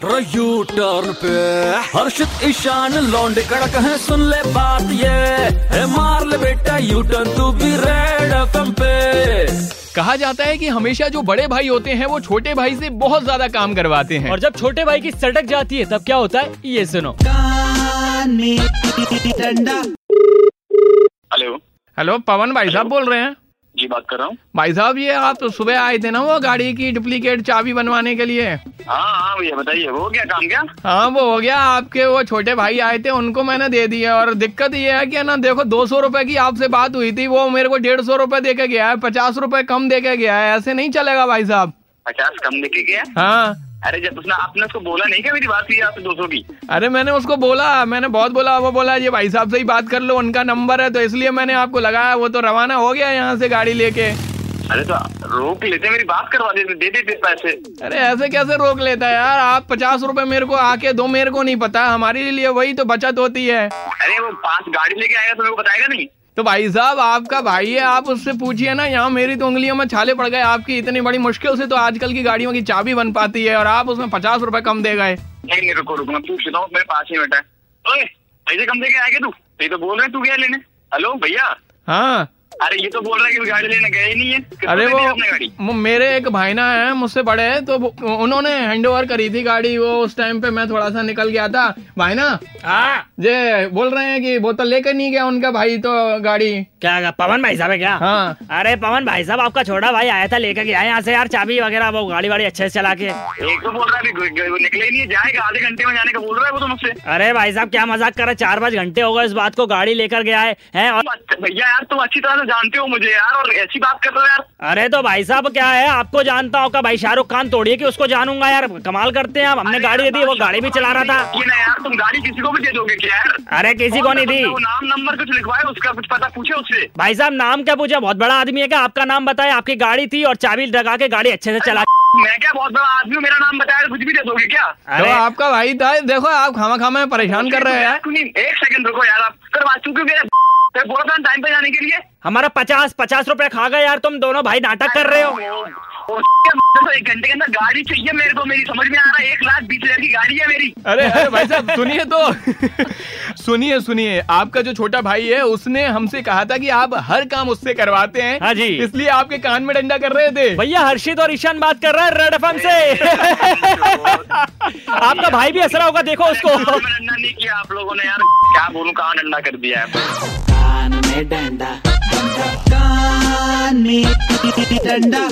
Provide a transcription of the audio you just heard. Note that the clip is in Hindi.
यू टर्न पे। हर्षित ईशान लौंडे कड़क है सुन ले बात ये। है मार ले बेटा यू टर्न तू भी रेड एफएम पे। कहा जाता है कि हमेशा जो बड़े भाई होते हैं वो छोटे भाई से बहुत ज़्यादा काम करवाते हैं। और जब छोटे भाई की सटक जाती है तब क्या होता है? ये सुनो। हेलो। हेलो पवन भाई साहब बोल रहे हैं। जी बात कर रहा हूँ। भाई साहब ये आप तो सुबह आए थे ना वो गाड़ी की डुप्लीकेट चाबी बनवाने के लिए? हाँ हाँ भैया बताइए वो क्या काम क्या? हाँ वो हो गया आपके वो छोटे भाई आए थे उनको मैंने दे दिया और दिक्कत ये है की ना देखो दो सौ रूपए की आपसे बात हुई थी वो मेरे को डेढ़ सौ रूपए दे के गया है पचास रूपए कम दे के गया है ऐसे नहीं चलेगा भाई साहब। पचास कम देखे गया? हाँ। अरे जब उसने आपने उसको बोला नहीं क्या मेरी बात हुई आपसे दो सौ की? अरे मैंने उसको बोला मैंने बहुत बोला वो बोला ये भाई साहब से ही बात कर लो उनका नंबर है। तो इसलिए मैंने आपको लगाया वो तो रवाना हो गया यहाँ से गाड़ी लेके। अरे तो रोक लेते मेरी बात करवा देते दे देते पैसे। अरे ऐसे कैसे रोक लेता है यार? आप पचास रुपए मेरे को आके दो मेरे को नहीं पता। हमारे लिए वही तो बचत होती है। अरे वो पास गाड़ी लेके आएगा तो मेरे को बताएगा नहीं? तो भाई साहब आपका भाई है आप उससे पूछिए ना यहाँ मेरी तो उंगलियों में छाले पड़ गए आपकी इतनी बड़ी मुश्किल से तो आजकल की गाड़ियों की चाबी बन पाती है और आप उसमें पचास रूपए कम दे गए। नहीं नहीं रुको रुको मैं पूछ लेता हूँ मेरे पास ही बैठा है। पैसे कम देके आएगा तू तो? ये तो बोल रहे तू क्या लेने? हेलो भैया? हाँ। अरे ये तो बोल रहा है कि गाड़ी लेने गए नहीं है। अरे वो गाड़ी? मेरे एक भाईना है मुझसे बड़े हैं तो उन्होंने हैंड ओवर करी थी गाड़ी वो उस टाइम पे मैं थोड़ा सा निकल गया था। भाईना हाँ। जे बोल रहे हैं कि बोतल लेकर नहीं गया उनका भाई तो गाड़ी। क्या पवन भाई साहब है क्या? हाँ। अरे पवन भाई साहब आपका छोटा भाई आया था लेकर गया यहाँ से यार चाबी वगैरह वो गाड़ी वाड़ी अच्छे से चला के। एक तो बोल रहा है निकले नहीं जाएगा आधे घंटे में जाने का बोल रहा है वो तो मुझसे। अरे भाई साहब क्या मज़ाक कर रहे हैं? चार पाँच घंटे हो गए इस बात को गाड़ी लेकर गया है हैं और तुम भैया यार तुम अच्छी तरह से जानते हो मुझे यार और ऐसी बात कर रहे हो यार। अरे तो भाई साहब क्या है? आपको जानता हूँ का भाई शाहरुख खान तोड़िए कि उसको जानूँगा यार। कमाल करते हैं आप। हमने गाड़ी दे दी वो गाड़ी भी चला रहा था। ना यार तुम गाड़ी किसी को भी दे दोगे क्या यार? अरे किसी को नहीं दी। नाम नंबर कुछ लिखवाए उसका कुछ पता पूछे उससे? भाई साहब नाम क्या पूछा? बहुत बड़ा आदमी है क्या? आपका नाम बताए। आपकी गाड़ी थी और चाबी लगा के गाड़ी अच्छे से चला। मैं क्या बहुत बड़ा आदमी हूँ? मेरा नाम बताया कुछ भी दे दोगे क्या? अरे। तो आपका भाई था देखो आप खामा खामा में परेशान कर रहे हैं। एक सेकंड रुको यार आप। कर बात क्योंकि मेरा मैं बोला था टाइम पे जाने के लिए। हमारा पचास पचास रुपए खा गए यार तुम दोनों भाई नाटक कर रहे हो। तो एक घंटे के अंदर गाड़ी चाहिए मेरे को मेरी समझ में आ रहा है एक लाख बीस हज़ार की गाड़ी है मेरी। अरे अरे भाई साहब सुनिए तो। सुनिए सुनिए आपका जो छोटा भाई है उसने हमसे कहा था कि आप हर काम उससे करवाते हैं। हाँ जी। इसलिए आपके कान में डंडा कर रहे थे। भैया हर्षित और ईशान बात कर रहा है रेड एफएम से। आपका भाई भी असरा होगा देखो उसको। डंडा नहीं किया आप लोगों ने यार क्या बोलूँ कहाँ डंडा कर दिया है? कान में डंडा डंडा कान में डंडा